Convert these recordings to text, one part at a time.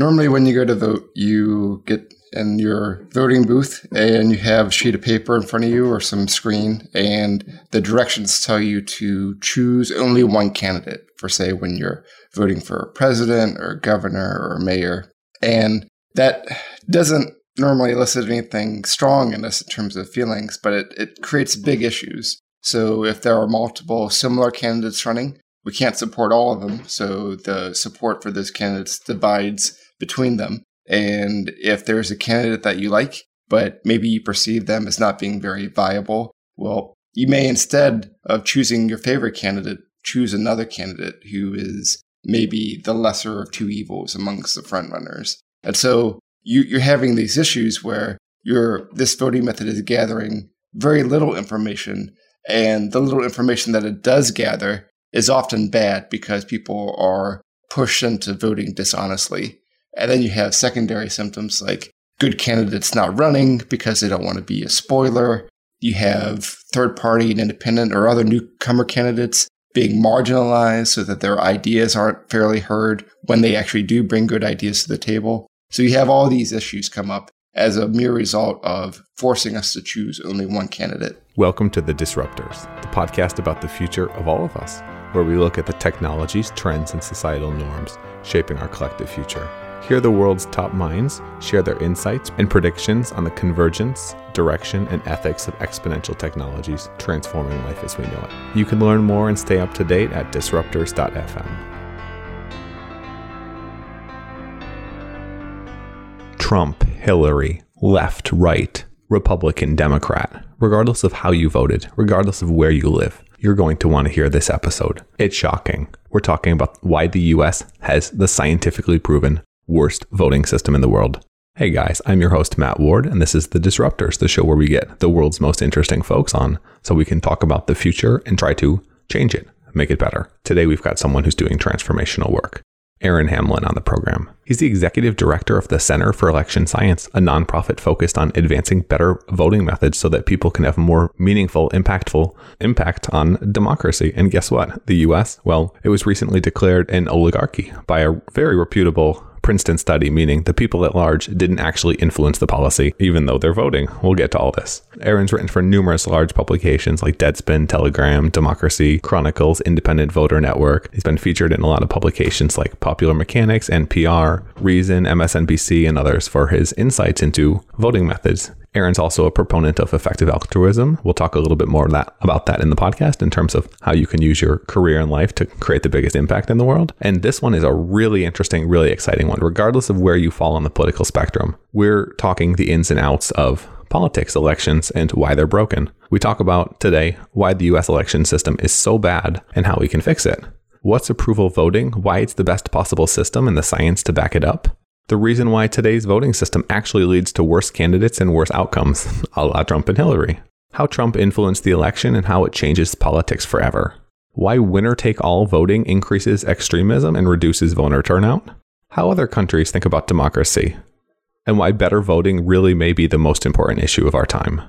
normally when you go to vote, you get in your voting booth and you have a sheet of paper in front of you or some screen and the directions tell you to choose only one candidate for say when you're voting for a president or governor or mayor. And that doesn't normally elicit anything strong in us in terms of feelings, but it, it creates big issues. So if there are multiple similar candidates running, we can't support all of them. So the support for those candidates divides between them. And if there's a candidate that you like, but maybe you perceive them as not being very viable, well, you may instead of choosing your favorite candidate, choose another candidate who is maybe the lesser of two evils amongst the frontrunners. And so you, are having these issues where your this voting method is gathering very little information, and the little information that it does gather is often bad because people are pushed into voting dishonestly. And then you have secondary symptoms like good candidates not running because they don't want to be a spoiler. You have third party and independent or other newcomer candidates being marginalized so that their ideas aren't fairly heard when they actually do bring good ideas to the table. So you have all these issues come up as a mere result of forcing us to choose only one candidate. Welcome to The Disruptors, the podcast about the future of all of us, where we look at the technologies, trends, and societal norms shaping our collective future. Hear the world's top minds share their insights and predictions on the convergence, direction, and ethics of exponential technologies transforming life as we know it. You can learn more and stay up to date at disruptors.fm. Trump, Hillary, left, right, Republican, Democrat, regardless of how you voted, regardless of where you live, you're going to want to hear this episode. It's shocking. We're talking about why the US has the scientifically proven worst voting system in the world. Hey guys, I'm your host, Matt Ward, and this is The Disruptors, the show where we get the world's most interesting folks on so we can talk about the future and try to change it, make it better. Today, we've got someone who's doing transformational work. Aaron Hamlin on the program. He's the executive director of the Center for Election Science, a nonprofit focused on advancing better voting methods so that people can have more meaningful, impactful impact on democracy. And guess what? The US, well, it was recently declared an oligarchy by a very reputable Princeton study, meaning the people at large didn't actually influence the policy, even though they're voting. We'll get to all this. Aaron's written for numerous large publications like Deadspin, Telegram, Democracy, Chronicles, Independent Voter Network. He's been featured in a lot of publications like Popular Mechanics, NPR, Reason, MSNBC, and others for his insights into voting methods. Aaron's also a proponent of effective altruism. We'll talk a little bit more that, about that in the podcast in terms of how you can use your career and life to create the biggest impact in the world. And this one is a really interesting, really exciting one, regardless of where you fall on the political spectrum. We're talking the ins and outs of politics, elections, and why they're broken. We talk about today why the US election system is so bad and how we can fix it. What's approval voting, why it's the best possible system, and the science to back it up the reason why today's voting system actually leads to worse candidates and worse outcomes, a la Trump and Hillary. How Trump influenced the election and how it changes politics forever. Why winner take all voting increases extremism and reduces voter turnout. How other countries think about democracy. And why better voting really may be the most important issue of our time.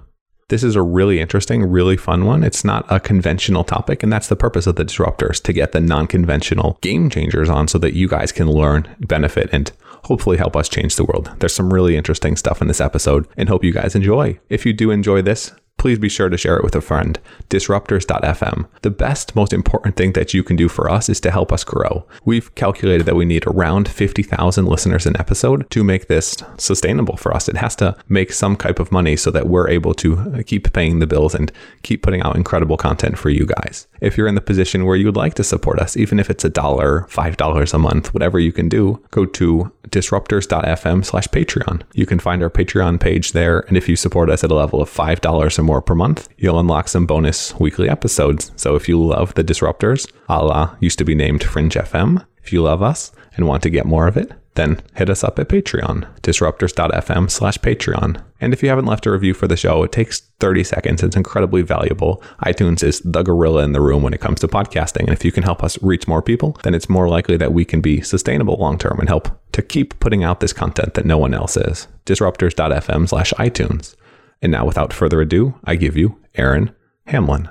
This is a really interesting, really fun one. It's not a conventional topic, and that's the purpose of the disruptors to get the non conventional game changers on so that you guys can learn, benefit, and hopefully help us change the world. There's some really interesting stuff in this episode and hope you guys enjoy. If you do enjoy this, please be sure to share it with a friend. Disruptors.fm. The best, most important thing that you can do for us is to help us grow. We've calculated that we need around 50,000 listeners an episode to make this sustainable for us. It has to make some type of money so that we're able to keep paying the bills and keep putting out incredible content for you guys. If you're in the position where you would like to support us, even if it's a dollar, five dollars a month, whatever you can do, go to disruptors.fm slash Patreon. You can find our Patreon page there. And if you support us at a level of $5 or more per month, you'll unlock some bonus weekly episodes. So if you love the Disruptors, a la used to be named Fringe FM, if you love us and want to get more of it, then hit us up at Patreon, disruptors.fm slash Patreon. And if you haven't left a review for the show, it takes 30 seconds. It's incredibly valuable. iTunes is the gorilla in the room when it comes to podcasting. And if you can help us reach more people, then it's more likely that we can be sustainable long term and help to keep putting out this content that no one else is. Disruptors.fm slash iTunes. And now, without further ado, I give you Aaron Hamlin.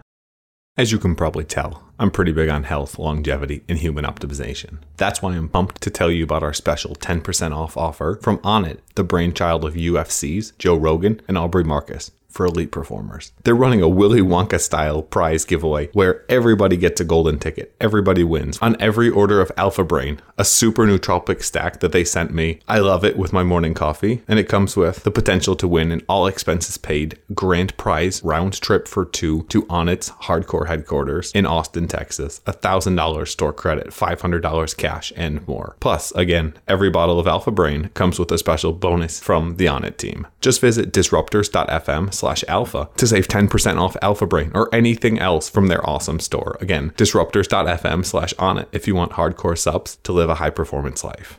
As you can probably tell, I'm pretty big on health, longevity, and human optimization. That's why I'm pumped to tell you about our special 10% off offer from Onnit, the brainchild of UFC's Joe Rogan and Aubrey Marcus for elite performers. They're running a Willy Wonka style prize giveaway where everybody gets a golden ticket. Everybody wins on every order of Alpha Brain, a super nootropic stack that they sent me. I love it with my morning coffee, and it comes with the potential to win an all expenses paid grand prize round trip for two to Onnit's hardcore headquarters in Austin, Texas, $1,000 store credit, $500 cash, and more. Plus, again, every bottle of Alpha Brain comes with a special bonus from the Onnit team. Just visit disruptors.fm slash alpha to save 10% off Alpha Brain or anything else from their awesome store. Again, disruptors.fm slash Onnit if you want hardcore subs to live a high performance life.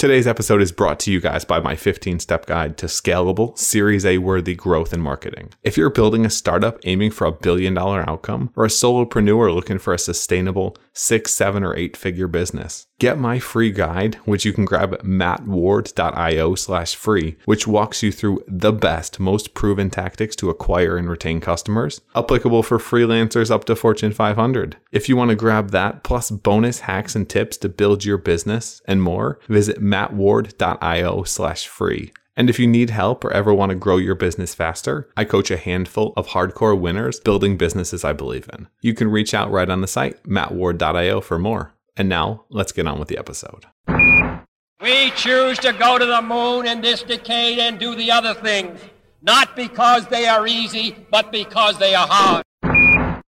Today's episode is brought to you guys by my 15 step guide to scalable, Series A worthy growth and marketing. If you're building a startup aiming for a billion dollar outcome or a solopreneur looking for a sustainable six, seven, or eight figure business, get my free guide, which you can grab at mattward.io slash free, which walks you through the best, most proven tactics to acquire and retain customers, applicable for freelancers up to Fortune 500. If you want to grab that plus bonus hacks and tips to build your business and more, visit mattward.io slash free. And if you need help or ever want to grow your business faster, I coach a handful of hardcore winners building businesses I believe in. You can reach out right on the site, mattward.io for more. And now, let's get on with the episode. We choose to go to the moon in this decade and do the other things, not because they are easy, but because they are hard.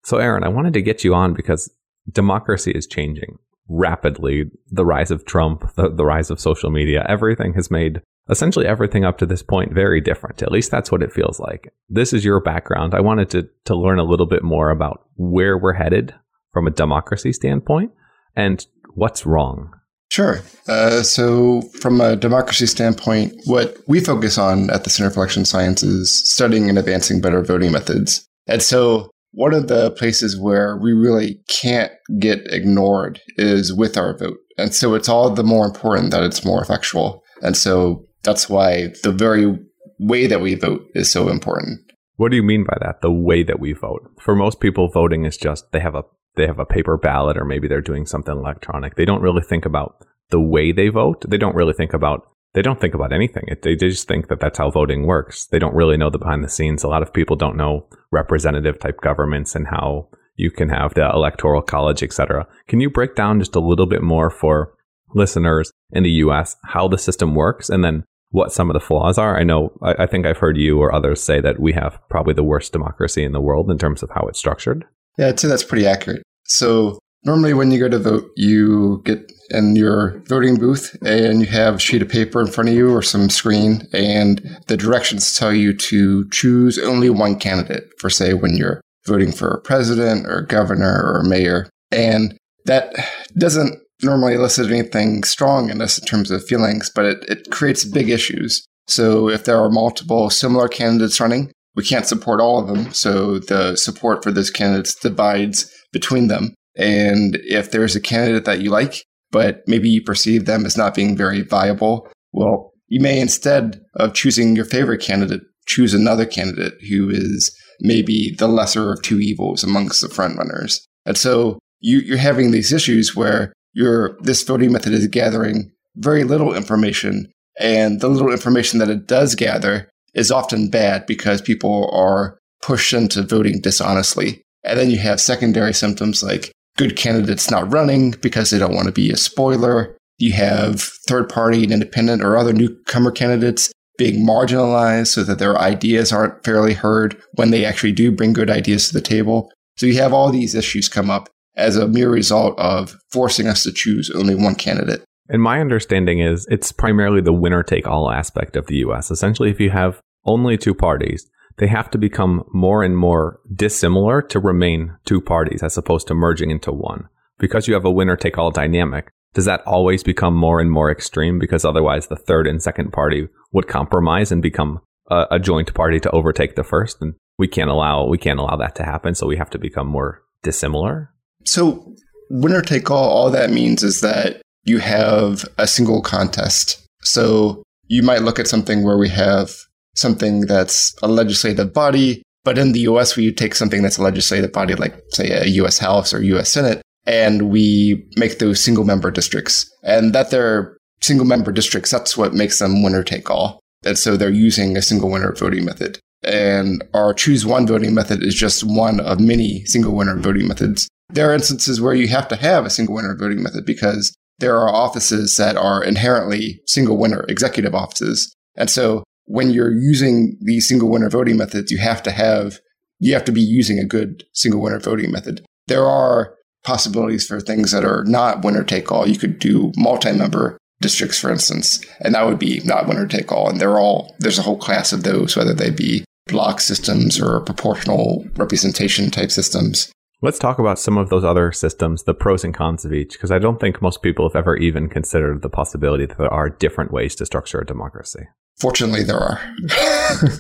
So, Aaron, I wanted to get you on because democracy is changing rapidly. The rise of Trump, the, the rise of social media, everything has made essentially everything up to this point very different. At least that's what it feels like. This is your background. I wanted to, to learn a little bit more about where we're headed from a democracy standpoint and what's wrong. Sure. Uh, so, from a democracy standpoint, what we focus on at the Center for Election Science is studying and advancing better voting methods. And so, one of the places where we really can't get ignored is with our vote. And so, it's all the more important that it's more effectual. And so, that's why the very way that we vote is so important. What do you mean by that? The way that we vote. For most people, voting is just they have a they have a paper ballot or maybe they're doing something electronic. They don't really think about the way they vote. They don't really think about they don't think about anything. It, they just think that that's how voting works. They don't really know the behind the scenes. A lot of people don't know representative type governments and how you can have the electoral college, etc. Can you break down just a little bit more for listeners in the U.S. how the system works, and then what some of the flaws are? I know I, I think I've heard you or others say that we have probably the worst democracy in the world in terms of how it's structured. Yeah, I'd say that's pretty accurate. So normally when you go to vote, you get in your voting booth and you have a sheet of paper in front of you or some screen and the directions tell you to choose only one candidate for say when you're voting for a president or a governor or a mayor. And that doesn't normally elicit anything strong in us in terms of feelings, but it, it creates big issues. So if there are multiple similar candidates running, we can't support all of them. So the support for those candidates divides between them. And if there's a candidate that you like, but maybe you perceive them as not being very viable, well, you may instead of choosing your favorite candidate, choose another candidate who is maybe the lesser of two evils amongst the frontrunners. And so you, are having these issues where your this voting method is gathering very little information, and the little information that it does gather is often bad because people are pushed into voting dishonestly. And then you have secondary symptoms like good candidates not running because they don't want to be a spoiler. You have third party and independent or other newcomer candidates being marginalized so that their ideas aren't fairly heard when they actually do bring good ideas to the table. So you have all these issues come up as a mere result of forcing us to choose only one candidate. And my understanding is it's primarily the winner take all aspect of the US. Essentially, if you have only two parties, they have to become more and more dissimilar to remain two parties as opposed to merging into one. Because you have a winner take all dynamic, does that always become more and more extreme? Because otherwise, the third and second party would compromise and become a, a joint party to overtake the first. And we can't allow we can't allow that to happen. So we have to become more dissimilar. So winner take all, all that means is that you have a single contest. So you might look at something where we have something that's a legislative body But in the US, we take something that's a legislative body, like, say, a US House or US Senate, and we make those single member districts. And that they're single member districts, that's what makes them winner take all. And so they're using a single winner voting method. And our choose one voting method is just one of many single winner voting methods. There are instances where you have to have a single winner voting method because there are offices that are inherently single winner executive offices. And so when you're using these single winner voting methods, you have to have, you have to be using a good single winner voting method. There are possibilities for things that are not winner take all. You could do multi member districts, for instance, and that would be not winner take all. And they're all, there's a whole class of those, whether they be block systems or proportional representation type systems. Let's talk about some of those other systems, the pros and cons of each, because I don't think most people have ever even considered the possibility that there are different ways to structure a democracy. Fortunately, there are.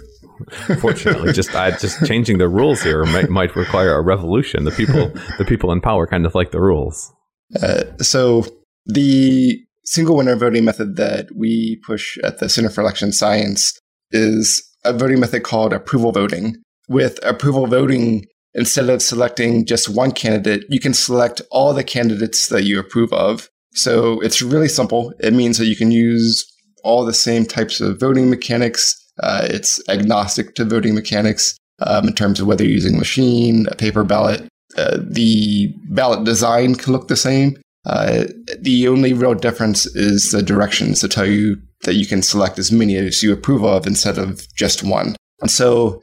Fortunately, just I, just changing the rules here might, might require a revolution. The people, the people in power, kind of like the rules. Uh, so the single winner voting method that we push at the Center for Election Science is a voting method called approval voting. With approval voting, instead of selecting just one candidate, you can select all the candidates that you approve of. So it's really simple. It means that you can use all the same types of voting mechanics. Uh, it's agnostic to voting mechanics um, in terms of whether you're using a machine, a paper ballot. Uh, the ballot design can look the same. Uh, the only real difference is the directions to tell you that you can select as many as you approve of instead of just one. And so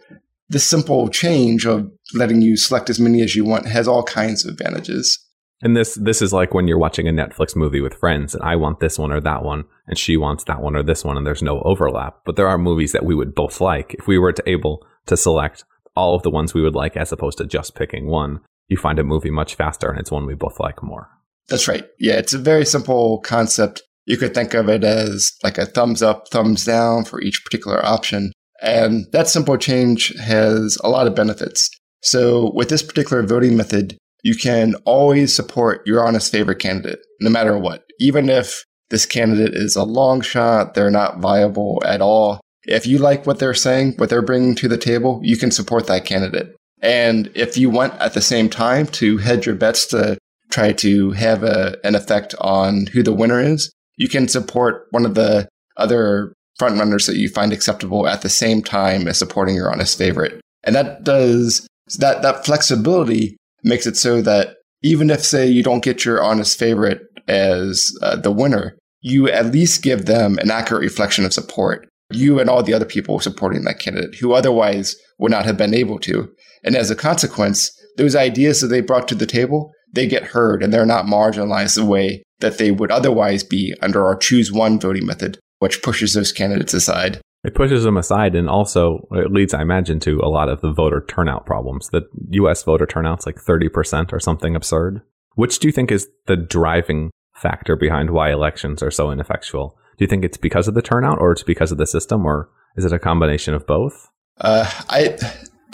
this simple change of letting you select as many as you want has all kinds of advantages. And this this is like when you're watching a Netflix movie with friends and I want this one or that one and she wants that one or this one and there's no overlap. But there are movies that we would both like. If we were to able to select all of the ones we would like as opposed to just picking one, you find a movie much faster and it's one we both like more. That's right. Yeah, it's a very simple concept. You could think of it as like a thumbs up, thumbs down for each particular option. And that simple change has a lot of benefits. So with this particular voting method, you can always support your honest favorite candidate, no matter what. Even if this candidate is a long shot, they're not viable at all. If you like what they're saying, what they're bringing to the table, you can support that candidate. And if you want at the same time to hedge your bets to try to have a, an effect on who the winner is, you can support one of the other frontrunners that you find acceptable at the same time as supporting your honest favorite. And that does that that flexibility makes it so that even if say you don't get your honest favorite as uh, the winner, you at least give them an accurate reflection of support. You and all the other people supporting that candidate who otherwise would not have been able to. And as a consequence, those ideas that they brought to the table, they get heard and they're not marginalized the way that they would otherwise be under our choose one voting method, which pushes those candidates aside. It pushes them aside and also it leads, I imagine, to a lot of the voter turnout problems. The US voter turnout's like 30% or something absurd. Which do you think is the driving factor behind why elections are so ineffectual? Do you think it's because of the turnout or it's because of the system or is it a combination of both? Uh, I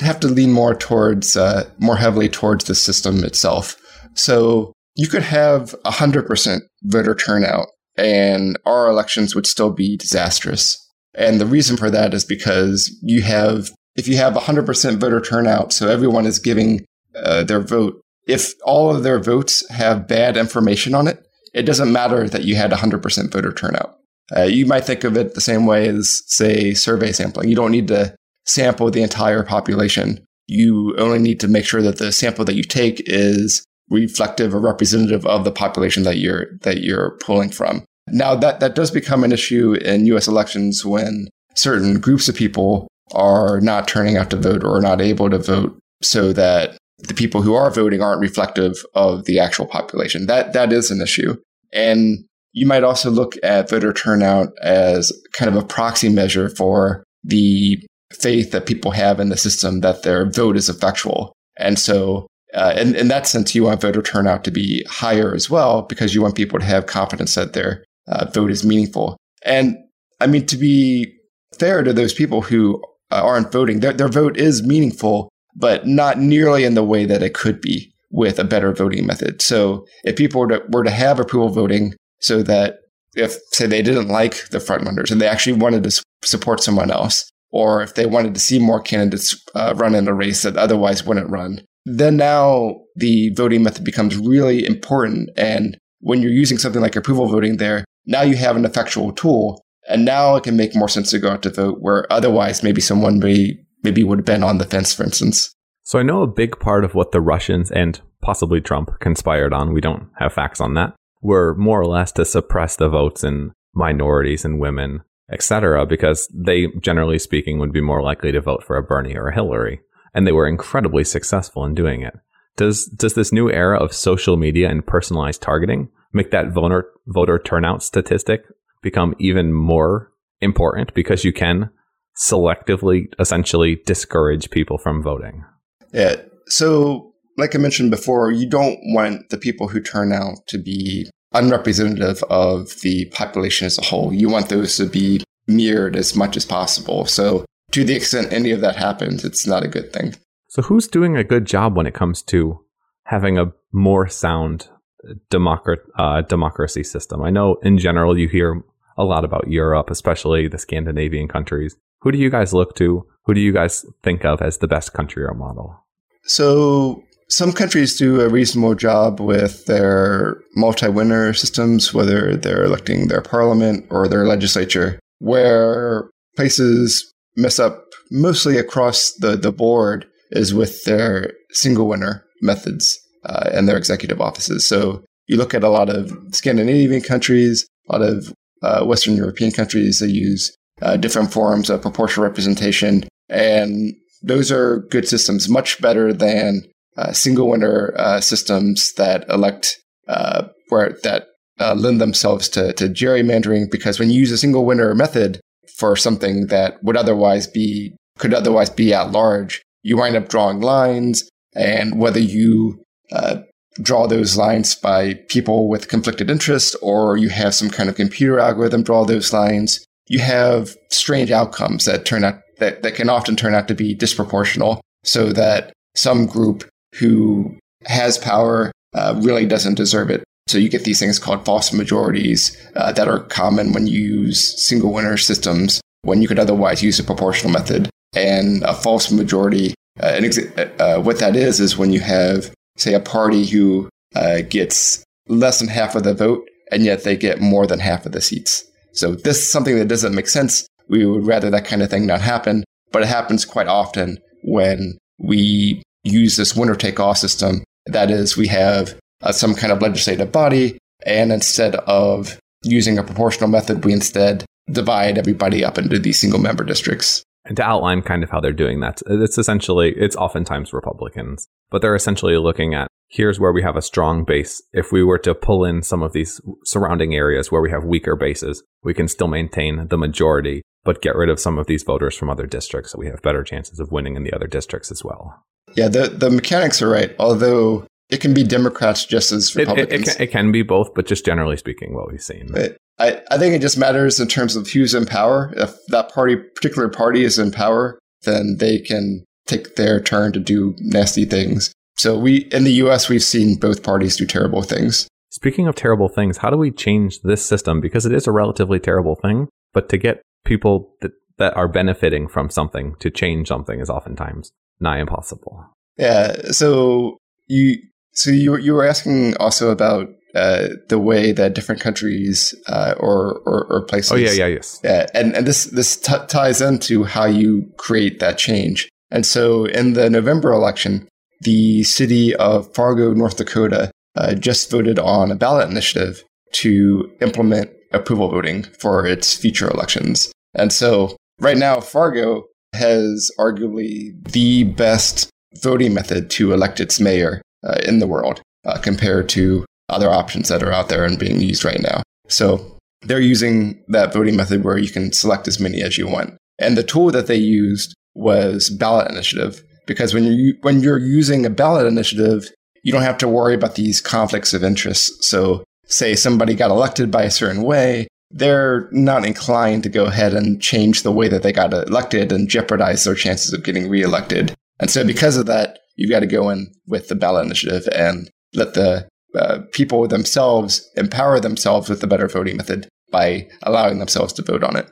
have to lean more towards, uh, more heavily towards the system itself. So you could have 100% voter turnout and our elections would still be disastrous. And the reason for that is because you have, if you have 100% voter turnout, so everyone is giving uh, their vote, if all of their votes have bad information on it, it doesn't matter that you had 100% voter turnout. Uh, you might think of it the same way as, say, survey sampling. You don't need to sample the entire population. You only need to make sure that the sample that you take is reflective or representative of the population that you're that you're pulling from. Now that that does become an issue in US elections when certain groups of people are not turning out to vote or are not able to vote so that the people who are voting aren't reflective of the actual population. That that is an issue. And you might also look at voter turnout as kind of a proxy measure for the faith that people have in the system that their vote is effectual. And so uh, in, in that sense, you want voter turnout to be higher as well because you want people to have confidence that their uh, vote is meaningful. And I mean, to be fair to those people who uh, aren't voting, their, their vote is meaningful, but not nearly in the way that it could be with a better voting method. So if people were to, were to have approval voting so that if, say, they didn't like the frontrunners and they actually wanted to support someone else, or if they wanted to see more candidates uh, run in a race that otherwise wouldn't run, then now the voting method becomes really important. And when you're using something like approval voting there, now you have an effectual tool. And now it can make more sense to go out to vote where otherwise maybe someone may, maybe would have been on the fence, for instance. So I know a big part of what the Russians and possibly Trump conspired on, we don't have facts on that, were more or less to suppress the votes in minorities and women, etc., because they, generally speaking, would be more likely to vote for a Bernie or a Hillary. And they were incredibly successful in doing it. Does does this new era of social media and personalized targeting make that voter voter turnout statistic become even more important because you can selectively essentially discourage people from voting? Yeah. So, like I mentioned before, you don't want the people who turn out to be unrepresentative of the population as a whole. You want those to be mirrored as much as possible. So, to the extent any of that happens, it's not a good thing. So, who's doing a good job when it comes to having a more sound democrat, uh, democracy system? I know in general you hear a lot about Europe, especially the Scandinavian countries. Who do you guys look to? Who do you guys think of as the best country or model? So, some countries do a reasonable job with their multi winner systems, whether they're electing their parliament or their legislature, where places mess up mostly across the, the board is with their single winner methods uh, and their executive offices. So you look at a lot of Scandinavian countries, a lot of uh, Western European countries they use uh, different forms of proportional representation. And those are good systems, much better than uh, single winner uh, systems that elect uh, where that lend themselves to, to gerrymandering. Because when you use a single winner method for something that would otherwise be could otherwise be at large, you wind up drawing lines, and whether you uh, draw those lines by people with conflicted interest or you have some kind of computer algorithm draw those lines, you have strange outcomes that turn out that, that can often turn out to be disproportional so that some group who has power uh, really doesn't deserve it. So you get these things called false majorities uh, that are common when you use single winner systems when you could otherwise use a proportional method. And a false majority, uh, exa- uh, what that is, is when you have, say, a party who uh, gets less than half of the vote, and yet they get more than half of the seats. So this is something that doesn't make sense. We would rather that kind of thing not happen, but it happens quite often when we use this winner take all system. That is, we have uh, some kind of legislative body, and instead of using a proportional method, we instead divide everybody up into these single member districts. And to outline kind of how they're doing that, it's essentially, it's oftentimes Republicans, but they're essentially looking at here's where we have a strong base. If we were to pull in some of these surrounding areas where we have weaker bases, we can still maintain the majority, but get rid of some of these voters from other districts so we have better chances of winning in the other districts as well. Yeah, the, the mechanics are right, although it can be Democrats just as Republicans. It, it, it, can, it can, be both, but just generally speaking, what we've seen. I, I think it just matters in terms of who's in power. If that party, particular party is in power, then they can take their turn to do nasty things. So we, in the US, we've seen both parties do terrible things. Speaking of terrible things, how do we change this system? Because it is a relatively terrible thing, but to get people that, that are benefiting from something to change something is oftentimes nigh impossible. Yeah. So you, so you, you were asking also about uh, the way that different countries uh, or, or, or places. Oh yeah, yeah, yes. Yeah, and and this this t- ties into how you create that change. And so in the November election, the city of Fargo, North Dakota, uh, just voted on a ballot initiative to implement approval voting for its future elections. And so right now, Fargo has arguably the best voting method to elect its mayor uh, in the world uh, compared to other options that are out there and being used right now. So they're using that voting method where you can select as many as you want. And the tool that they used was ballot initiative because when you when you're using a ballot initiative, you don't have to worry about these conflicts of interest. So say somebody got elected by a certain way, they're not inclined to go ahead and change the way that they got elected and jeopardize their chances of getting reelected. And so because of that, you've got to go in with the ballot initiative and let the uh, people themselves empower themselves with the better voting method by allowing themselves to vote on it.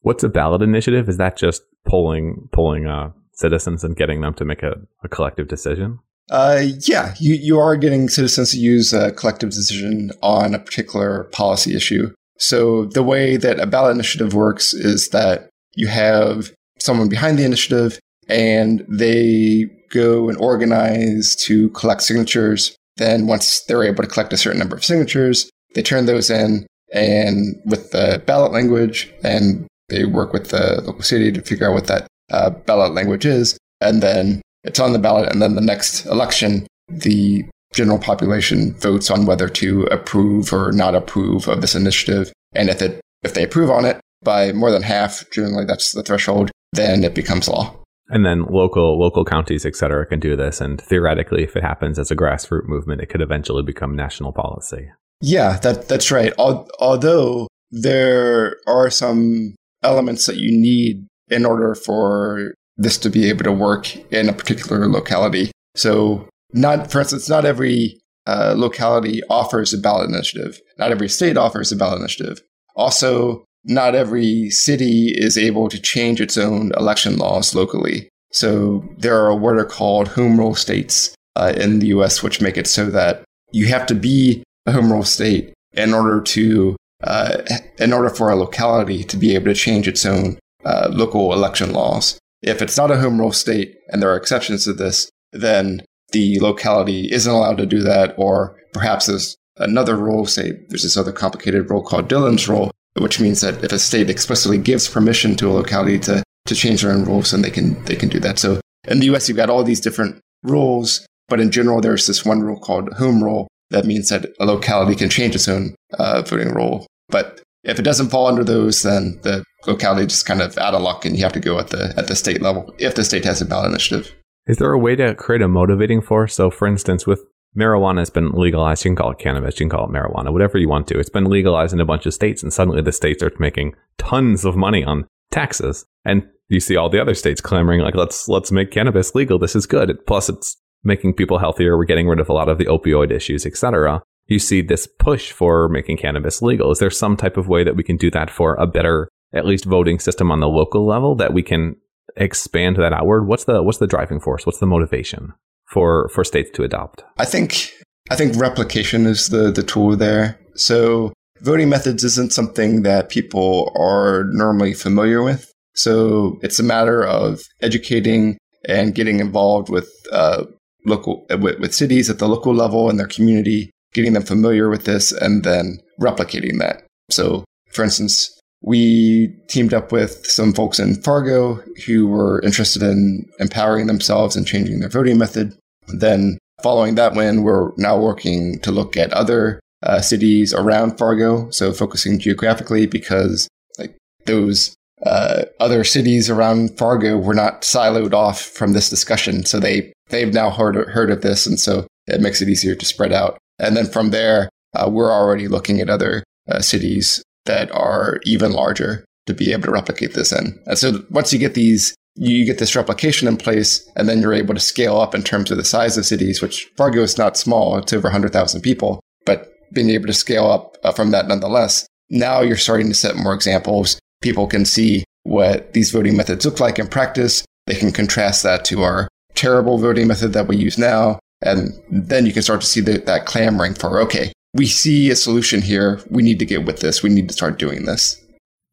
What's a ballot initiative? Is that just polling polling uh, citizens and getting them to make a, a collective decision? Uh, yeah, you, you are getting citizens to use a collective decision on a particular policy issue. So the way that a ballot initiative works is that you have someone behind the initiative and they go and organize to collect signatures. Then once they're able to collect a certain number of signatures, they turn those in and with the ballot language and they work with the local city to figure out what that uh, ballot language is. And then it's on the ballot. And then the next election, the general population votes on whether to approve or not approve of this initiative. And if it, if they approve on it by more than half, generally that's the threshold, then it becomes law. And then local local counties, et cetera, can do this. And theoretically, if it happens as a grassroots movement, it could eventually become national policy. Yeah, that that's right. Although there are some elements that you need in order for this to be able to work in a particular locality. So, not for instance, not every uh, locality offers a ballot initiative. Not every state offers a ballot initiative. Also, not every city is able to change its own election laws locally. So there are what are called home rule states uh, in the U.S., which make it so that you have to be a home rule state in order to uh, in order for a locality to be able to change its own uh, local election laws. If it's not a home rule state, and there are exceptions to this, then the locality isn't allowed to do that, or perhaps there's another rule, say there's this other complicated rule called Dillon's rule, which means that if a state explicitly gives permission to a locality to, to change their own rules, then they can they can do that. So in the US you've got all these different rules, but in general there's this one rule called home rule that means that a locality can change its own uh, voting rule. But if it doesn't fall under those, then the locality just kind of out of luck, and you have to go at the at the state level if the state has a ballot initiative. Is there a way to create a motivating force? So, for instance, with marijuana has been legalized. You can call it cannabis, you can call it marijuana, whatever you want to. It's been legalized in a bunch of states, and suddenly the states are making tons of money on taxes. And you see all the other states clamoring like, let's let's make cannabis legal. This is good. Plus, it's making people healthier. We're getting rid of a lot of the opioid issues, etc. You see this push for making cannabis legal. Is there some type of way that we can do that for a better, at least voting system on the local level that we can expand that outward? What's the what's the driving force? What's the motivation? For for states to adopt? I think I think replication is the the tool there. So voting methods isn't something that people are normally familiar with. So it's a matter of educating and getting involved with uh, local with, with cities at the local level and their community, getting them familiar with this, and then replicating that. So, for instance, we teamed up with some folks in Fargo who were interested in empowering themselves and changing their voting method. Then, following that win, we're now working to look at other uh, cities around Fargo. So, focusing geographically because like those uh, other cities around Fargo were not siloed off from this discussion. So they they've now heard heard of this, and so it makes it easier to spread out. And then from there, uh, we're already looking at other uh, cities that are even larger to be able to replicate this in. And so once you get these you get this replication in place, and then you're able to scale up in terms of the size of cities, which Fargo is not small. It's over 100,000 people, but being able to scale up uh, from that nonetheless. Now you're starting to set more examples. People can see what these voting methods look like in practice. They can contrast that to our terrible voting method that we use now. And then you can start to see the, that clamoring for, okay, we see a solution here. We need to get with this. We need to start doing this.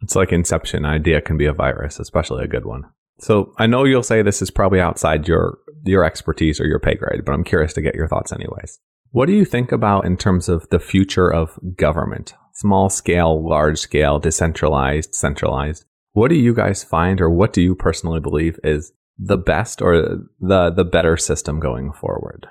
It's like Inception. an idea can be a virus, especially a good one. So I know you'll say this is probably outside your your expertise or your pay grade, but I'm curious to get your thoughts anyways. What do you think about in terms of the future of government? Small scale, large scale, decentralized, centralized. What do you guys find or what do you personally believe is the best or the the better system going forward?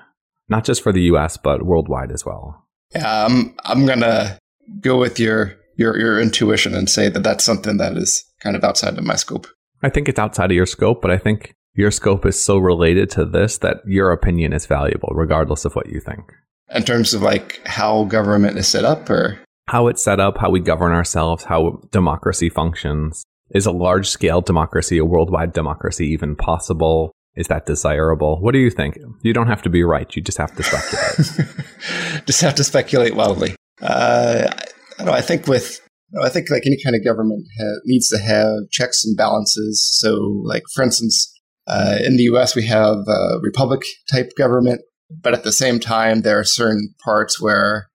Not just for the US but worldwide as well. Yeah, I'm I'm going to go with your your your intuition and say that that's something that is kind of outside of my scope. I think it's outside of your scope, but I think your scope is so related to this that your opinion is valuable, regardless of what you think. In terms of like how government is set up or how it's set up, how we govern ourselves, how democracy functions. Is a large scale democracy, a worldwide democracy even possible? Is that desirable? What do you think? You don't have to be right. You just have to speculate. just have to speculate wildly. Uh, I, know, I think with No, I think like any kind of government ha- needs to have checks and balances. So, like for instance, uh, in the U.S., we have a republic type government, but at the same time, there are certain parts where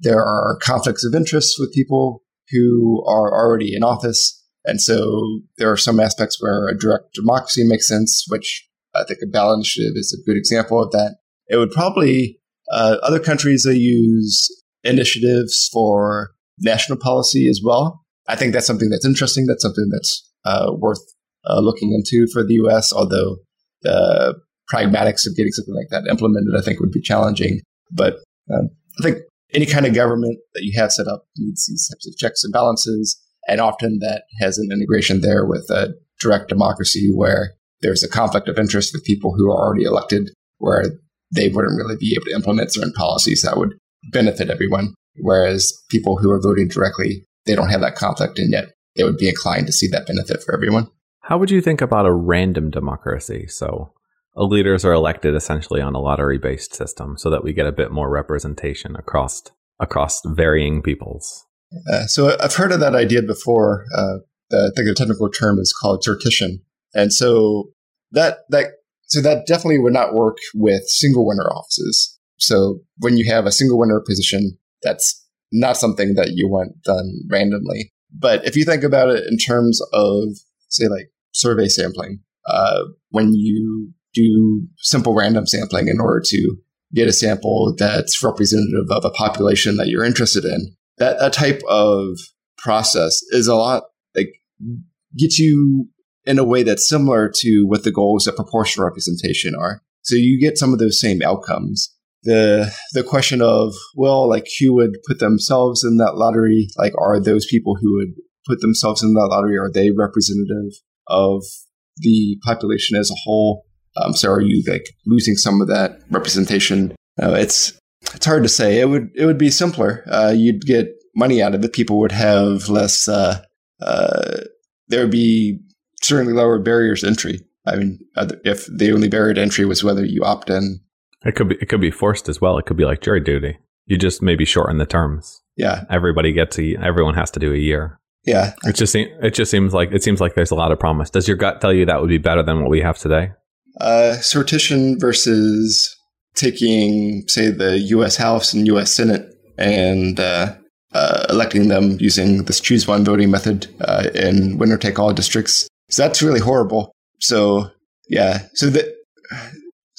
there are conflicts of interest with people who are already in office. And so there are some aspects where a direct democracy makes sense, which I think a ballot initiative is a good example of that. It would probably, uh, other countries that use initiatives for national policy as well. I think that's something that's interesting. That's something that's uh, worth uh, looking into for the US, although the pragmatics of getting something like that implemented, I think, would be challenging. But um, I think any kind of government that you have set up needs these types of checks and balances. And often that has an integration there with a direct democracy where there's a conflict of interest with people who are already elected, where they wouldn't really be able to implement certain policies that would benefit everyone. Whereas people who are voting directly, they don't have that conflict, and yet they would be inclined to see that benefit for everyone. How would you think about a random democracy? So, leaders are elected essentially on a lottery based system so that we get a bit more representation across across varying peoples. Uh, so I've heard of that idea before. Uh, I think the technical term is called sortition, and so that that so that definitely would not work with single winner offices. So when you have a single winner position, that's not something that you want done randomly. But if you think about it in terms of say like survey sampling, uh, when you do simple random sampling in order to get a sample that's representative of a population that you're interested in, that, that type of process is a lot like gets you in a way that's similar to what the goals of proportional representation are. So you get some of those same outcomes. The the question of well, like who would put themselves in that lottery? Like, are those people who would put themselves in that lottery are they representative of the population as a whole? Um, so are you like losing some of that representation? Uh, it's it's hard to say. It would it would be simpler. Uh, you'd get money out of it. People would have less. Uh, uh there would be certainly lower barriers to entry. I mean, if the only barrier to entry was whether you opt in, it could be it could be forced as well. It could be like jury duty. You just maybe shorten the terms. Yeah, everybody gets a everyone has to do a year. Yeah, it just it just seems like it seems like there's a lot of promise. Does your gut tell you that would be better than what we have today? Uh, sortition versus taking, say, the U.S. House and U.S. Senate and uh, uh, electing them using this choose one voting method uh, in winner take all districts. So that's really horrible. So yeah, so the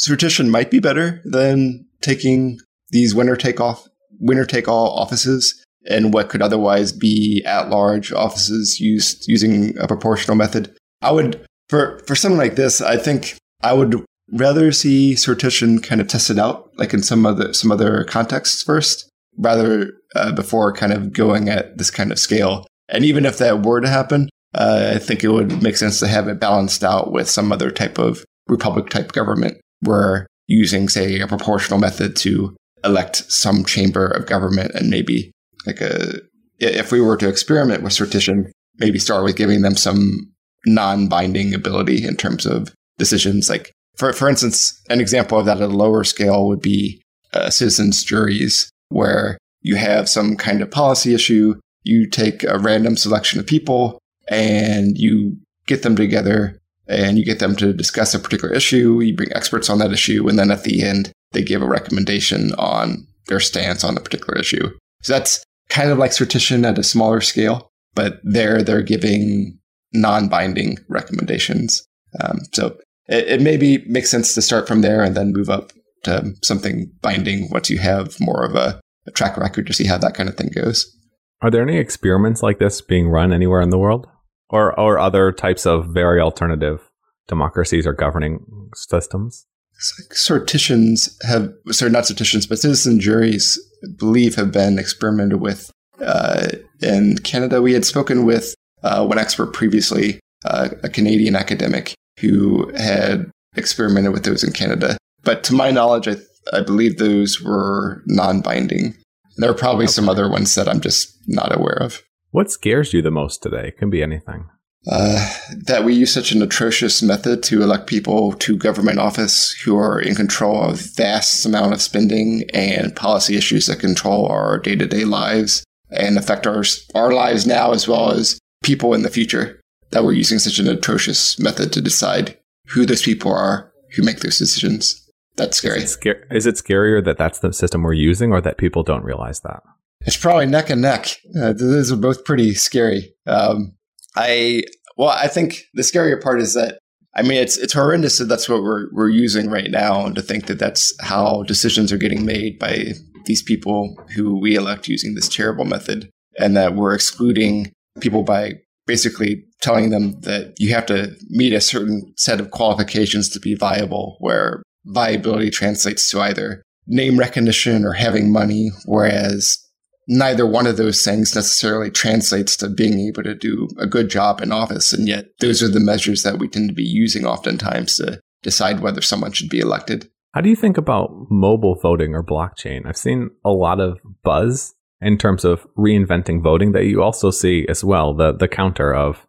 sortition might be better than taking these winner take off winner take all offices and what could otherwise be at large offices used using a proportional method. I would for for something like this, I think I would rather see sortition kind of tested out, like in some other some other contexts first, rather uh, before kind of going at this kind of scale. And even if that were to happen, uh, I think it would make sense to have it balanced out with some other type of republic type government, where using, say, a proportional method to elect some chamber of government and maybe like a if we were to experiment with sortition, maybe start with giving them some non-binding ability in terms of decisions. Like, for, for instance, an example of that at a lower scale would be uh, citizens' juries, where you have some kind of policy issue, you take a random selection of people and you get them together and you get them to discuss a particular issue. You bring experts on that issue. And then at the end, they give a recommendation on their stance on the particular issue. So that's kind of like sortition at a smaller scale, but there they're giving non binding recommendations. Um, so it, it maybe makes sense to start from there and then move up to something binding once you have more of a, a track record to see how that kind of thing goes. Are there any experiments like this being run anywhere in the world? Or, or other types of very alternative democracies or governing systems? Sortitions have, sorry, not sortitions, but citizen juries, believe, have been experimented with uh, in Canada. We had spoken with uh, one expert previously, uh, a Canadian academic, who had experimented with those in Canada. But to my knowledge, I, I believe those were non binding. There are probably okay. some other ones that I'm just not aware of. What scares you the most today? It can be anything. Uh, that we use such an atrocious method to elect people to government office who are in control of vast amount of spending and policy issues that control our day to day lives. and affect our our lives now as well as people in the future that we're using such an atrocious method to decide who those people are who make those decisions. That's scary. Is it, is it scarier that that's the system we're using, or that people don't realize that? It's probably neck and neck. Uh, those are both pretty scary. Um, I well, I think the scarier part is that I mean it's it's horrendous that that's what we're we're using right now, and to think that that's how decisions are getting made by these people who we elect using this terrible method, and that we're excluding people by basically telling them that you have to meet a certain set of qualifications to be viable, where viability translates to either name recognition or having money, whereas neither one of those things necessarily translates to being able to do a good job in office. And yet, those are the measures that we tend to be using oftentimes to decide whether someone should be elected. How do you think about mobile voting or blockchain? I've seen a lot of buzz in terms of reinventing voting that you also see as well the the counter of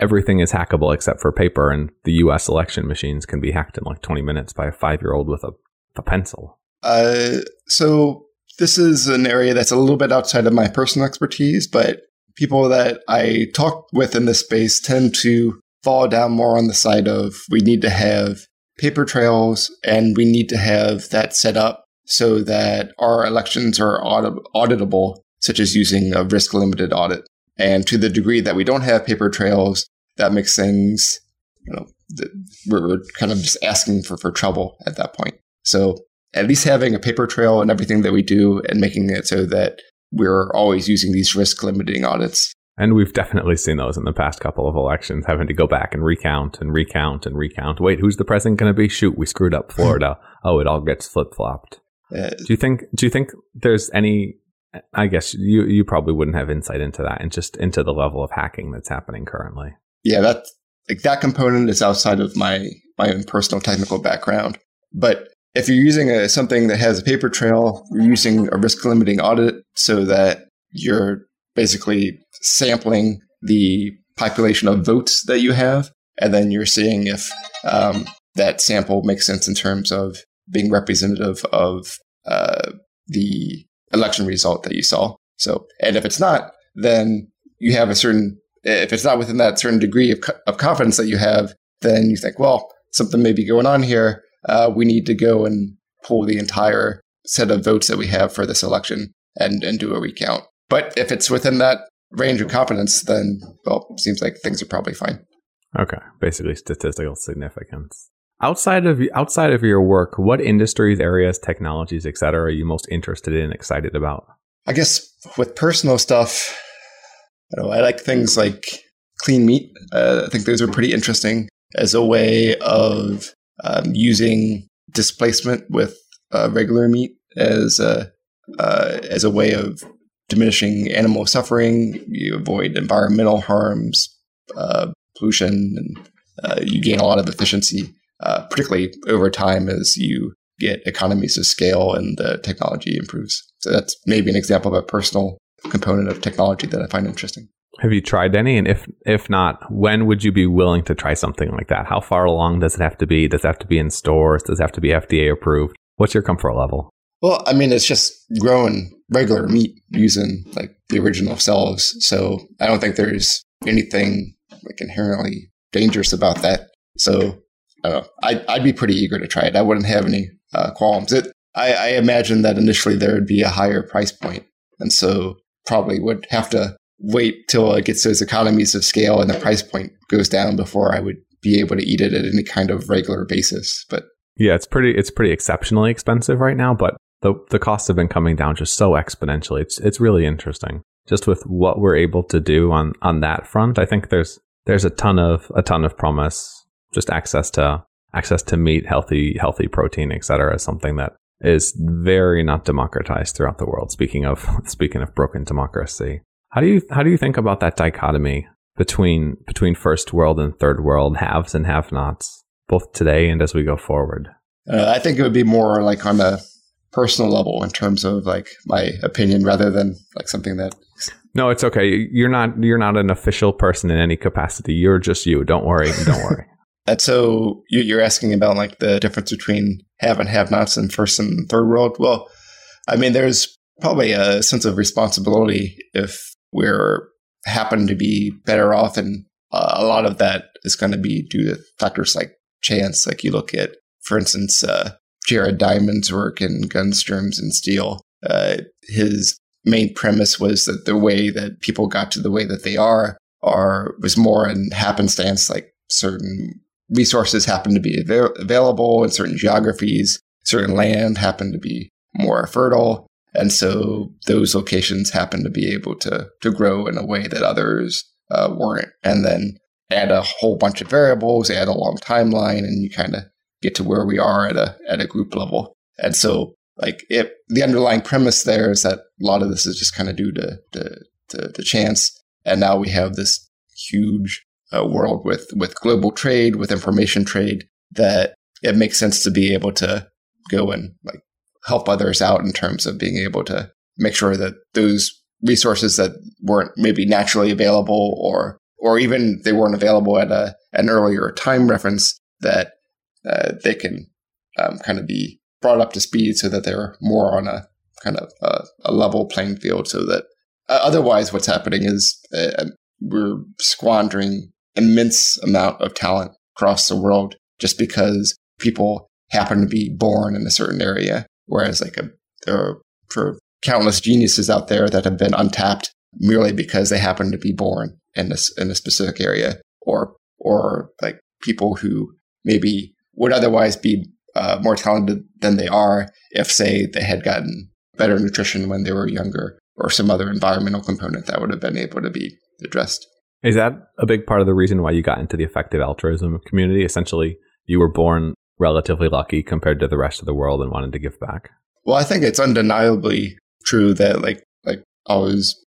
everything is hackable except for paper and the US election machines can be hacked in like 20 minutes by a 5-year-old with a, a pencil. Uh, so this is an area that's a little bit outside of my personal expertise, but people that I talk with in this space tend to fall down more on the side of we need to have paper trails and we need to have that set up so that our elections are audit- auditable, such as using a risk limited audit. And to the degree that we don't have paper trails, that makes things, you know, we're kind of just asking for, for trouble at that point. So at least having a paper trail and everything that we do and making it so that we're always using these risk limiting audits. And we've definitely seen those in the past couple of elections, having to go back and recount and recount and recount. Wait, who's the president going to be? Shoot, we screwed up Florida. oh, it all gets flip flopped. Uh, do you think? Do you think there's any? I guess you you probably wouldn't have insight into that and just into the level of hacking that's happening currently. Yeah, that like that component is outside of my my own personal technical background. But if you're using a, something that has a paper trail, you're using a risk limiting audit so that you're basically sampling the population of votes that you have, and then you're seeing if um, that sample makes sense in terms of being representative of uh, the election result that you saw. So, and if it's not, then you have a certain, if it's not within that certain degree of, of confidence that you have, then you think, well, something may be going on here. Uh, we need to go and pull the entire set of votes that we have for this election and, and do a recount. But if it's within that range of confidence, then, well, it seems like things are probably fine. Okay. Basically statistical significance. Outside of outside of your work, what industries, areas, technologies, etc., are you most interested in, excited about? I guess with personal stuff, I, know, I like things like clean meat. Uh, I think those are pretty interesting as a way of um, using displacement with uh, regular meat as a uh, as a way of diminishing animal suffering. You avoid environmental harms, uh, pollution, and uh, you gain a lot of efficiency uh, particularly over time as you get economies of scale and the technology improves. So that's maybe an example of a personal component of technology that I find interesting. Have you tried any? And if if not, when would you be willing to try something like that? How far along does it have to be? Does it have to be in stores? Does it have to be FDA approved? What's your comfort level? Well, I mean, it's just growing regular meat using like the original cells. So I don't think there's anything like inherently dangerous about that. So know. I'd, I'd be pretty eager to try it. I wouldn't have any uh, qualms. It, I, I imagine that initially there would be a higher price point, and so probably would have to wait till it gets those economies of scale and the price point goes down before I would be able to eat it at any kind of regular basis. But yeah, it's pretty it's pretty exceptionally expensive right now, but the the costs have been coming down just so exponentially. It's it's really interesting. Just with what we're able to do on on that front, I think there's there's a ton of a ton of promise just access to access to meat, healthy healthy protein, etc., is something that is very not democratized throughout the world. Speaking of speaking of broken democracy, how do you how do you think about that dichotomy between between first world and third world haves and have-nots, both today and as we go forward? Uh, I think it would be more like on a personal level in terms of like my opinion rather than like something that no it's okay. You're not you're not an official person in any capacity. You're just you. Don't worry. Don't worry. And so you're asking about like the difference between have and have nots in first and third world. Well, I mean, there's probably a sense of responsibility if we're happen to be better off and uh, a lot of that is going to be due to factors like chance. Like you look at for instance uh, jared diamond's work in guns germs and steel. Uh, his main premise was that the way that people got to the way that they are are was more in happenstance like certain resources happen to be avail- available in certain geographies. Certain land happened to be more fertile and so those locations happen to be able to, to grow in a way that others uh, weren't. And then add a whole bunch of variables, add a long timeline, and you kind of get to where we are at a, at a group level. And so like it, the underlying premise there is that a lot of this is just kind of due to, to, to, to, chance. And now we have this huge uh, world with, with global trade, with information trade that it makes sense to be able to go and like help others out in terms of being able to make sure that those resources that weren't maybe naturally available or or even they weren't available at a, an earlier time reference that uh, they can um, kind of be brought up to speed so that they're more on a kind of a, a level playing field so that uh, otherwise what's happening is uh, we're squandering immense amount of talent across the world just because people happen to be born in a certain area Whereas like a, there are for countless geniuses out there that have been untapped merely because they happen to be born in this in a specific area or or like people who maybe would otherwise be uh, more talented than they are if say they had gotten better nutrition when they were younger or some other environmental component that would have been able to be addressed. Is that a big part of the reason why you got into the effective altruism community? Essentially, you were born relatively lucky compared to the rest of the world and wanted to give back? Well, I think it's undeniably true that like like I was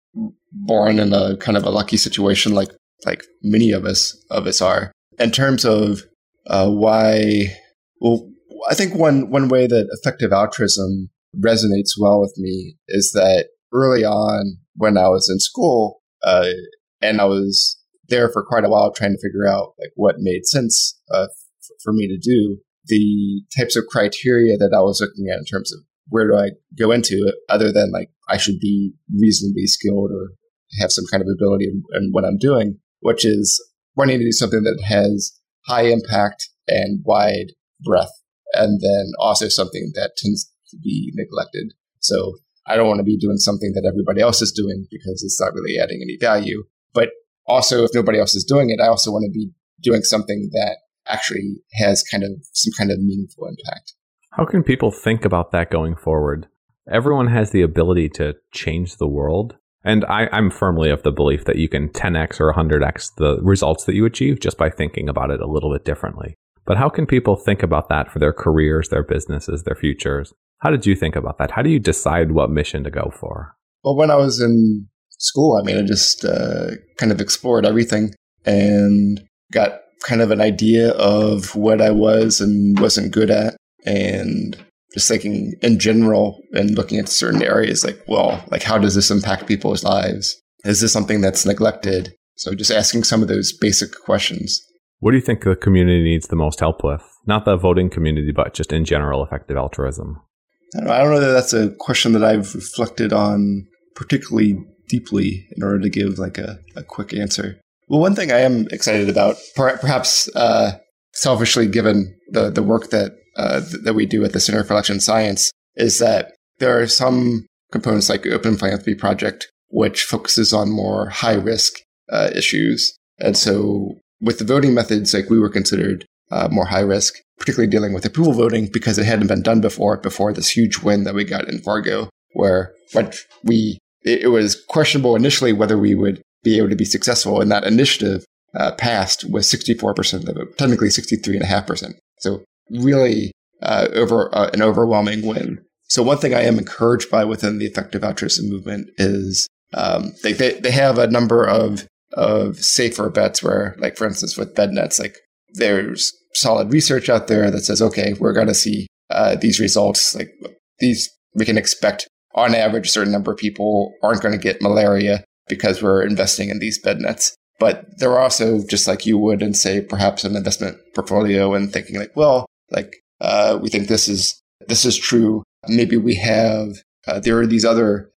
born in a kind of a lucky situation, like like many of us of us are. In terms of uh, why, well, I think one one way that effective altruism resonates well with me is that early on when I was in school, uh, and I was there for quite a while trying to figure out like what made sense uh, f- for me to do the types of criteria that I was looking at in terms of where do I go into it, other than like I should be reasonably skilled or have some kind of ability in, in what I'm doing, which is wanting to do something that has high impact and wide breadth, and then also something that tends to be neglected. So I don't want to be doing something that everybody else is doing because it's not really adding any value. But also, if nobody else is doing it, I also want to be doing something that actually has kind of some kind of meaningful impact. How can people think about that going forward? Everyone has the ability to change the world. And I, am firmly of the belief that you can 10x or 100x the results that you achieve just by thinking about it a little bit differently. But how can people think about that for their careers, their businesses, their futures? How did you think about that? How do you decide what mission to go for? Well, when I was in school, I mean, I just uh, kind of explored everything and got kind of an idea of what I was and wasn't good at. And just thinking in general and looking at certain areas like, well, like how does this impact people's lives? Is this something that's neglected? So just asking some of those basic questions. What do you think the community needs the most help with? Not the voting community, but just in general, effective altruism. I don't know, I don't know that that's a question that I've reflected on particularly deeply in order to give like a, a quick answer. Well, one thing I am excited about, perhaps uh, selfishly given the, the work that uh, th- that we do at the Center for Election Science, is that there are some components like Open Philanthropy Project, which focuses on more high risk uh, issues. And so with the voting methods, like we were considered uh, more high risk, particularly dealing with approval voting because it hadn't been done before, before this huge win that we got in Fargo, where we, it was questionable initially whether we would be able to be successful. And that initiative uh, passed with 64% of the vote, technically 63.5%. So really uh, over uh, an overwhelming win. So one thing I am encouraged by within the effective altruism movement is um, they, they, they have a number of of safer bets where, like for instance, with bed nets, like there's solid research out there that says, okay, we're going to see uh, these results. Like these, we can expect on average, a certain number of people aren't going to get malaria because we're investing in these bed nets. But they're also just like you would in say perhaps an investment portfolio and thinking like, well, like uh, we think this is this is true. Maybe we have uh, there are these other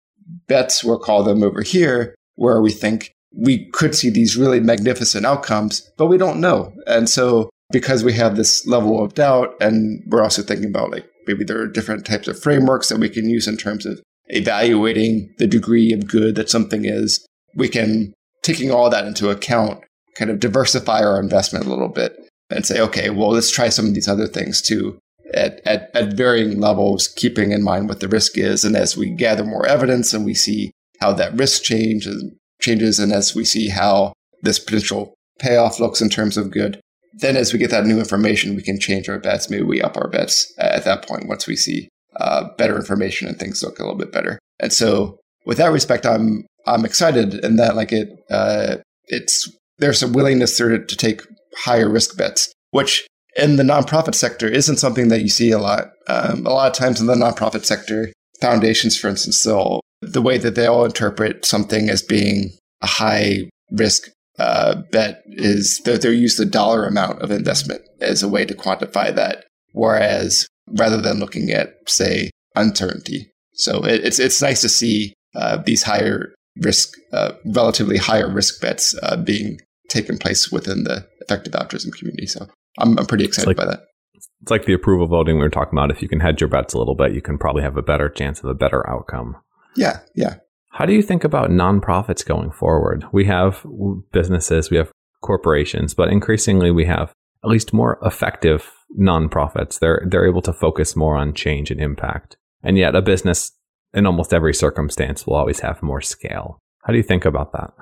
bets, we'll call them over here, where we think we could see these really magnificent outcomes, but we don't know. And so because we have this level of doubt, and we're also thinking about like maybe there are different types of frameworks that we can use in terms of evaluating the degree of good that something is, we can, taking all that into account, kind of diversify our investment a little bit and say, okay, well, let's try some of these other things too at, at, at varying levels, keeping in mind what the risk is. And as we gather more evidence and we see how that risk changes, changes, and as we see how this potential payoff looks in terms of good, then as we get that new information, we can change our bets. Maybe we up our bets at that point once we see uh, better information and things look a little bit better. And so, with that respect, I'm I'm excited in that like it uh, it's there's a willingness to, to take higher risk bets, which in the nonprofit sector isn't something that you see a lot. Um, a lot of times in the nonprofit sector, foundations, for instance, they'll the way that they all interpret something as being a high risk uh, bet is that they use the dollar amount of investment as a way to quantify that. Whereas rather than looking at, say, uncertainty. So it, it's, it's nice to see uh, these higher risk, uh, relatively higher risk bets uh, being taken place within the effective altruism community. So I'm, I'm pretty excited like, by that. It's like the approval voting we were talking about. If you can hedge your bets a little bit, you can probably have a better chance of a better outcome. Yeah, yeah. How do you think about nonprofits going forward? We have businesses, we have corporations, but increasingly we have at least more effective nonprofits. They're they're able to focus more on change and impact. And yet a business in almost every circumstance will always have more scale. How do you think about that?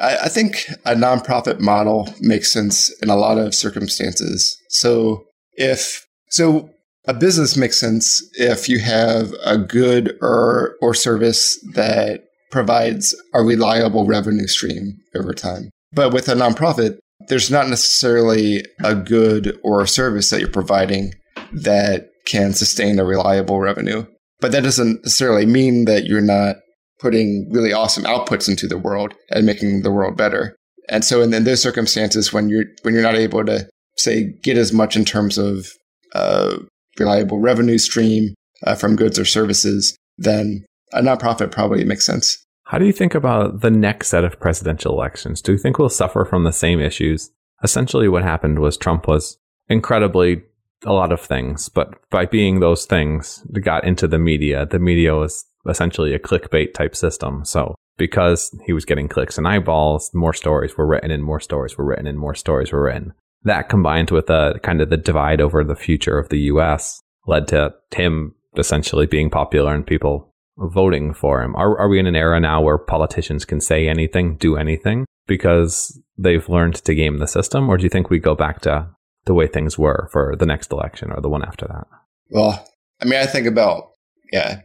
I, I think a nonprofit model makes sense in a lot of circumstances. So if so a business makes sense if you have a good or or service that provides a reliable revenue stream over time. But with a nonprofit, there's not necessarily a good or a service that you're providing that can sustain a reliable revenue. But that doesn't necessarily mean that you're not putting really awesome outputs into the world and making the world better. And so in, in those circumstances, when you're when you're not able to say get as much in terms of uh, reliable revenue stream uh, from goods or services, then a nonprofit probably makes sense. How do you think about the next set of presidential elections? Do you think we'll suffer from the same issues? Essentially, what happened was Trump was incredibly a lot of things, but by being those things, got into the media. The media was essentially a clickbait type system. So because he was getting clicks and eyeballs, more stories were written and more stories were written and more stories were written. That combined with the kind of the divide over the future of the US led to him essentially being popular and people voting for him. Are, are we in an era now where politicians can say anything, do anything because they've learned to game the system? Or do you think we go back to the way things were for the next election or the one after that? Well, I mean, I think about, yeah.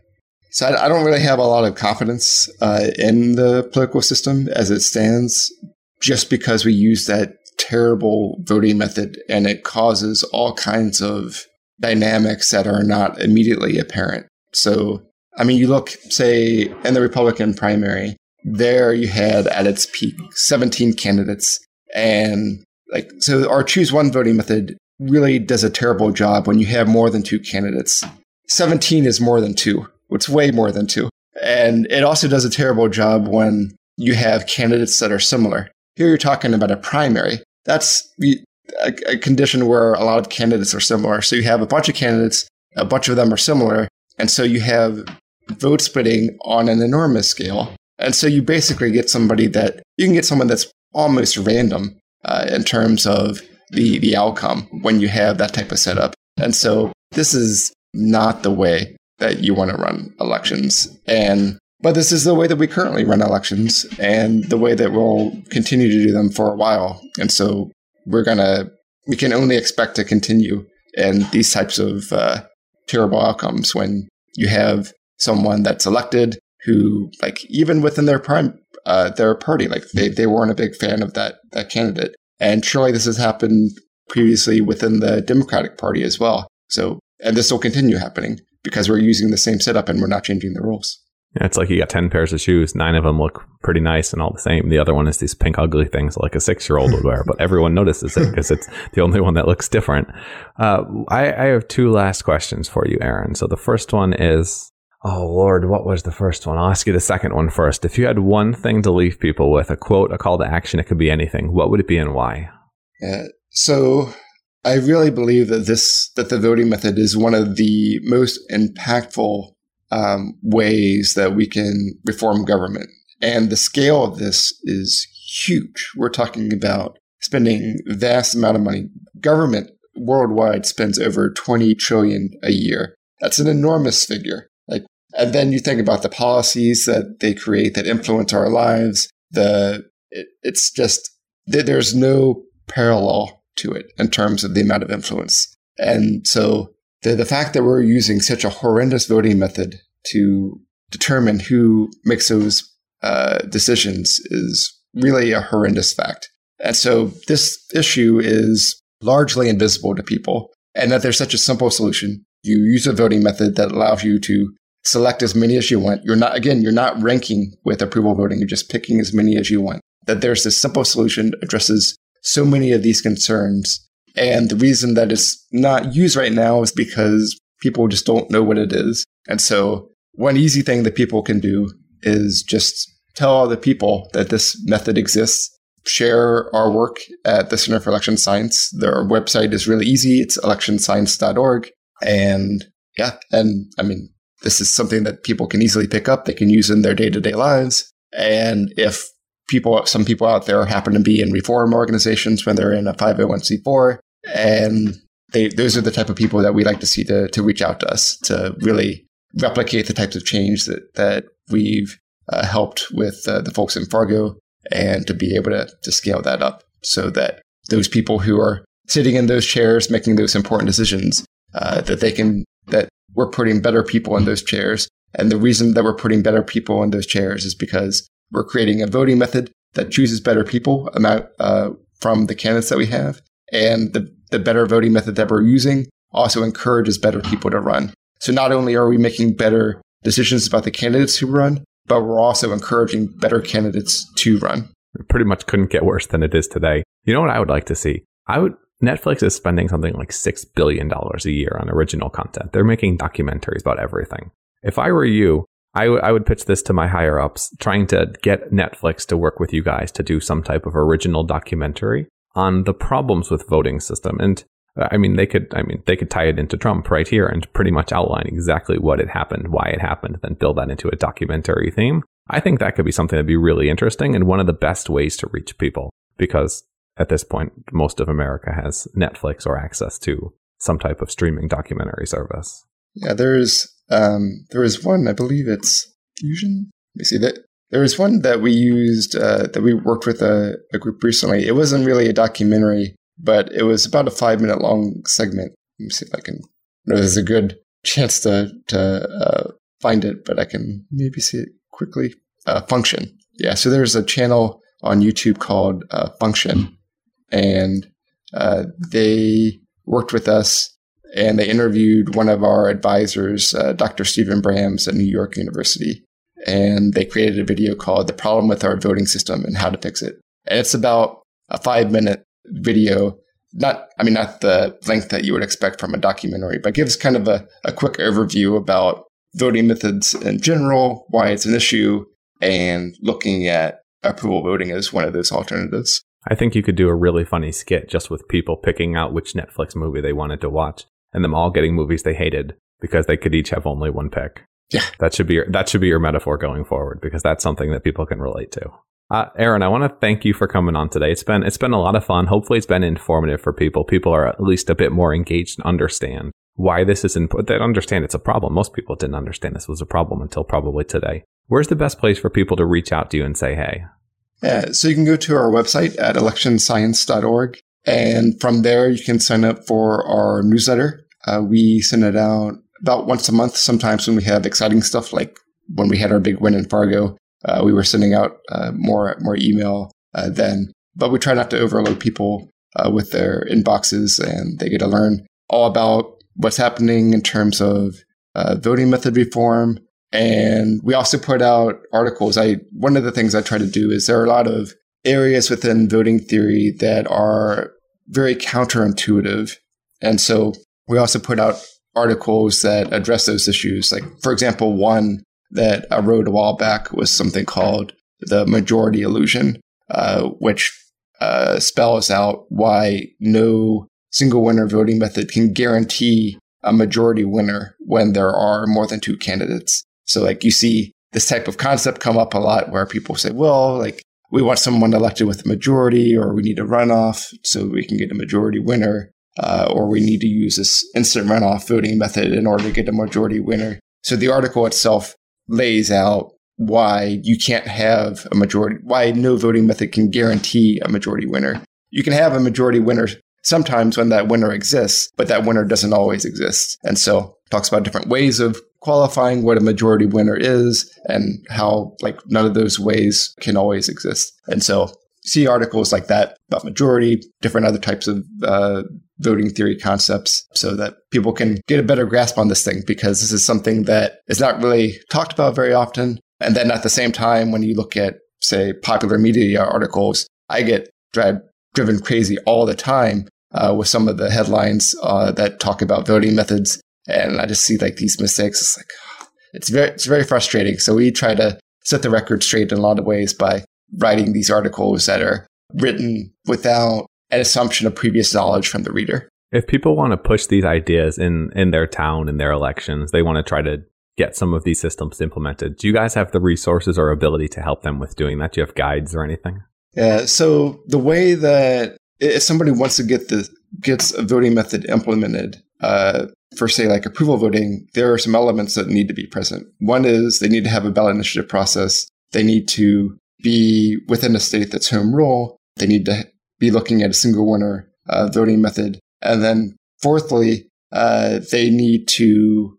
So I, I don't really have a lot of confidence uh, in the political system as it stands just because we use that terrible voting method and it causes all kinds of dynamics that are not immediately apparent. So I mean, you look, say, in the Republican primary, there you had at its peak 17 candidates. And like, so our choose one voting method really does a terrible job when you have more than two candidates. 17 is more than two. It's way more than two. And it also does a terrible job when you have candidates that are similar. Here you're talking about a primary. That's a, a condition where a lot of candidates are similar. So you have a bunch of candidates, a bunch of them are similar. And so you have vote splitting on an enormous scale. And so you basically get somebody that you can get someone that's almost random uh, in terms of the, the outcome when you have that type of setup. And so this is not the way that you want to run elections. And but this is the way that we currently run elections and the way that we'll continue to do them for a while. And so we're gonna we can only expect to continue in these types of uh, terrible outcomes when you have someone that's elected who, like, even within their prime, uh, their party, like they, they weren't a big fan of that that candidate. And surely this has happened previously within the Democratic Party as well. So, and this will continue happening because we're using the same setup and we're not changing the rules. Yeah, it's like you got 10 pairs of shoes. Nine of them look pretty nice and all the same. The other one is these pink, ugly things like a six year old would wear, but everyone notices it because it's the only one that looks different. Uh, I, I have two last questions for you, Aaron. So the first one is Oh Lord, what was the first one? I'll ask you the second one first. If you had one thing to leave people with, a quote, a call to action, it could be anything. What would it be and why? Yeah. So I really believe that this that the voting method is one of the most impactful um, ways that we can reform government, and the scale of this is huge. We're talking about spending vast amount of money. Government worldwide spends over 20 trillion a year. That's an enormous figure. And then you think about the policies that they create that influence our lives. The it, it's just there's no parallel to it in terms of the amount of influence. And so the the fact that we're using such a horrendous voting method to determine who makes those uh, decisions is really a horrendous fact. And so this issue is largely invisible to people, and that there's such a simple solution. You use a voting method that allows you to select as many as you want. You're not, again, you're not ranking with approval voting. You're just picking as many as you want. That there's this simple solution addresses so many of these concerns. And the reason that it's not used right now is because people just don't know what it is. And so one easy thing that people can do is just tell other people that this method exists share our work at the Center for Election Science. Their website is really easy. It's electionscience.org. And yeah, and I mean, this is something that people can easily pick up. They can use in their day to day lives. And if people, some people out there happen to be in reform organizations when they're in a 501c4, and they, those are the type of people that we like to see to, to reach out to us to really replicate the types of change that, that we've uh, helped with uh, the folks in Fargo and to be able to, to scale that up so that those people who are sitting in those chairs making those important decisions uh, that they can we're putting better people in those chairs and the reason that we're putting better people in those chairs is because we're creating a voting method that chooses better people amount, uh, from the candidates that we have and the, the better voting method that we're using also encourages better people to run so not only are we making better decisions about the candidates who run but we're also encouraging better candidates to run. It pretty much couldn't get worse than it is today. You know what I would like to see? I would Netflix is spending something like $6 billion a year on original content. They're making documentaries about everything. If I were you, I, w- I would pitch this to my higher ups, trying to get Netflix to work with you guys to do some type of original documentary on the problems with voting system. And uh, I mean, they could, I mean, they could tie it into Trump right here and pretty much outline exactly what had happened, why it happened, then build that into a documentary theme. I think that could be something that'd be really interesting and one of the best ways to reach people because at this point, most of America has Netflix or access to some type of streaming documentary service. Yeah, there's, um, there is one, I believe it's Fusion. Let me see that. There was one that we used, uh, that we worked with a, a group recently. It wasn't really a documentary but it was about a five minute long segment. Let me see if I can. There's a good chance to to uh, find it, but I can maybe see it quickly. Uh, Function, yeah. So there's a channel on YouTube called uh, Function, and uh, they worked with us and they interviewed one of our advisors, uh, Dr. Steven Brams at New York University, and they created a video called "The Problem with Our Voting System and How to Fix It." And it's about a five minute video not i mean not the length that you would expect from a documentary but gives kind of a, a quick overview about voting methods in general why it's an issue and looking at approval voting as one of those alternatives i think you could do a really funny skit just with people picking out which netflix movie they wanted to watch and them all getting movies they hated because they could each have only one pick yeah that should be your, that should be your metaphor going forward because that's something that people can relate to uh, Aaron, I want to thank you for coming on today. It's been it's been a lot of fun. Hopefully, it's been informative for people. People are at least a bit more engaged and understand why this is important. They understand it's a problem. Most people didn't understand this was a problem until probably today. Where's the best place for people to reach out to you and say, "Hey"? Yeah, so you can go to our website at electionscience.org, and from there you can sign up for our newsletter. Uh, we send it out about once a month. Sometimes when we have exciting stuff, like when we had our big win in Fargo, uh, we were sending out uh, more more email uh, then, but we try not to overload people uh, with their inboxes, and they get to learn all about what's happening in terms of uh, voting method reform. And we also put out articles. I one of the things I try to do is there are a lot of areas within voting theory that are very counterintuitive, and so we also put out articles that address those issues. Like, for example, one that I wrote a while back was something called the majority illusion, uh, which uh, spells out why no single winner voting method can guarantee a majority winner when there are more than two candidates. So, like, you see this type of concept come up a lot where people say, well, like, we want someone elected with a majority, or we need a runoff so we can get a majority winner, uh, or we need to use this instant runoff voting method in order to get a majority winner. So the article itself lays out why you can't have a majority, why no voting method can guarantee a majority winner. You can have a majority winner sometimes when that winner exists, but that winner doesn't always exist. And so talks about different ways of qualifying what a majority winner is and how like none of those ways can always exist. And so see articles like that about majority, different other types of uh, voting theory concepts so that people can get a better grasp on this thing because this is something that is not really talked about very often. And then at the same time, when you look at, say, popular media articles, I get drive, driven crazy all the time uh, with some of the headlines uh, that talk about voting methods. And I just see like these mistakes. It's like, it's very, it's very frustrating. So we try to set the record straight in a lot of ways by writing these articles that are written without an assumption of previous knowledge from the reader. If people want to push these ideas in in their town in their elections, they want to try to get some of these systems implemented. Do you guys have the resources or ability to help them with doing that? Do you have guides or anything? Yeah. So the way that if somebody wants to get the gets a voting method implemented uh, for say like approval voting, there are some elements that need to be present. One is they need to have a ballot initiative process. They need to be within a state that's home rule. They need to be looking at a single winner uh, voting method. And then fourthly, uh, they need to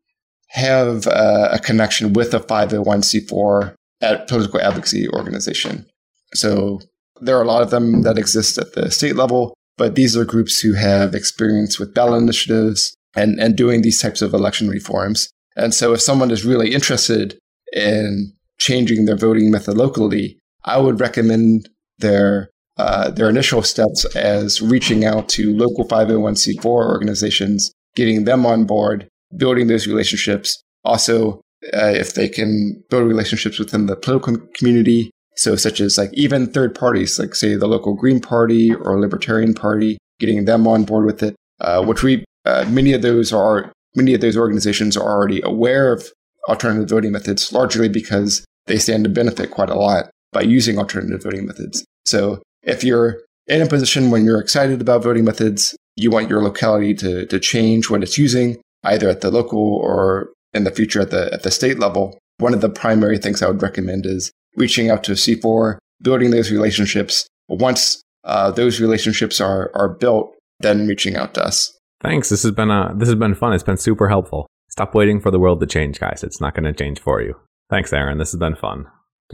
have uh, a connection with a 501c4 at political advocacy organization. So there are a lot of them that exist at the state level, but these are groups who have experience with ballot initiatives and, and doing these types of election reforms. And so if someone is really interested in changing their voting method locally, I would recommend their uh, their initial steps as reaching out to local 501c4 organizations, getting them on board, building those relationships. Also, uh, if they can build relationships within the political community, so such as like even third parties, like say the local Green Party or Libertarian Party, getting them on board with it, uh, which we uh, many of those are many of those organizations are already aware of alternative voting methods, largely because they stand to benefit quite a lot by using alternative voting methods. So if you're in a position when you're excited about voting methods, you want your locality to, to change what it's using, either at the local or in the future at the at the state level. One of the primary things I would recommend is reaching out to C4, building those relationships. Once uh, those relationships are are built, then reaching out to us. Thanks. This has been a this has been fun. It's been super helpful. Stop waiting for the world to change, guys. It's not going to change for you. Thanks, Aaron. This has been fun.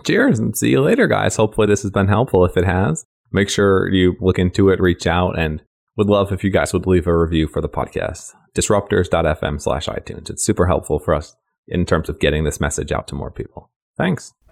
Cheers and see you later, guys. Hopefully, this has been helpful. If it has, make sure you look into it, reach out, and would love if you guys would leave a review for the podcast. Disruptors.fm slash iTunes. It's super helpful for us in terms of getting this message out to more people. Thanks.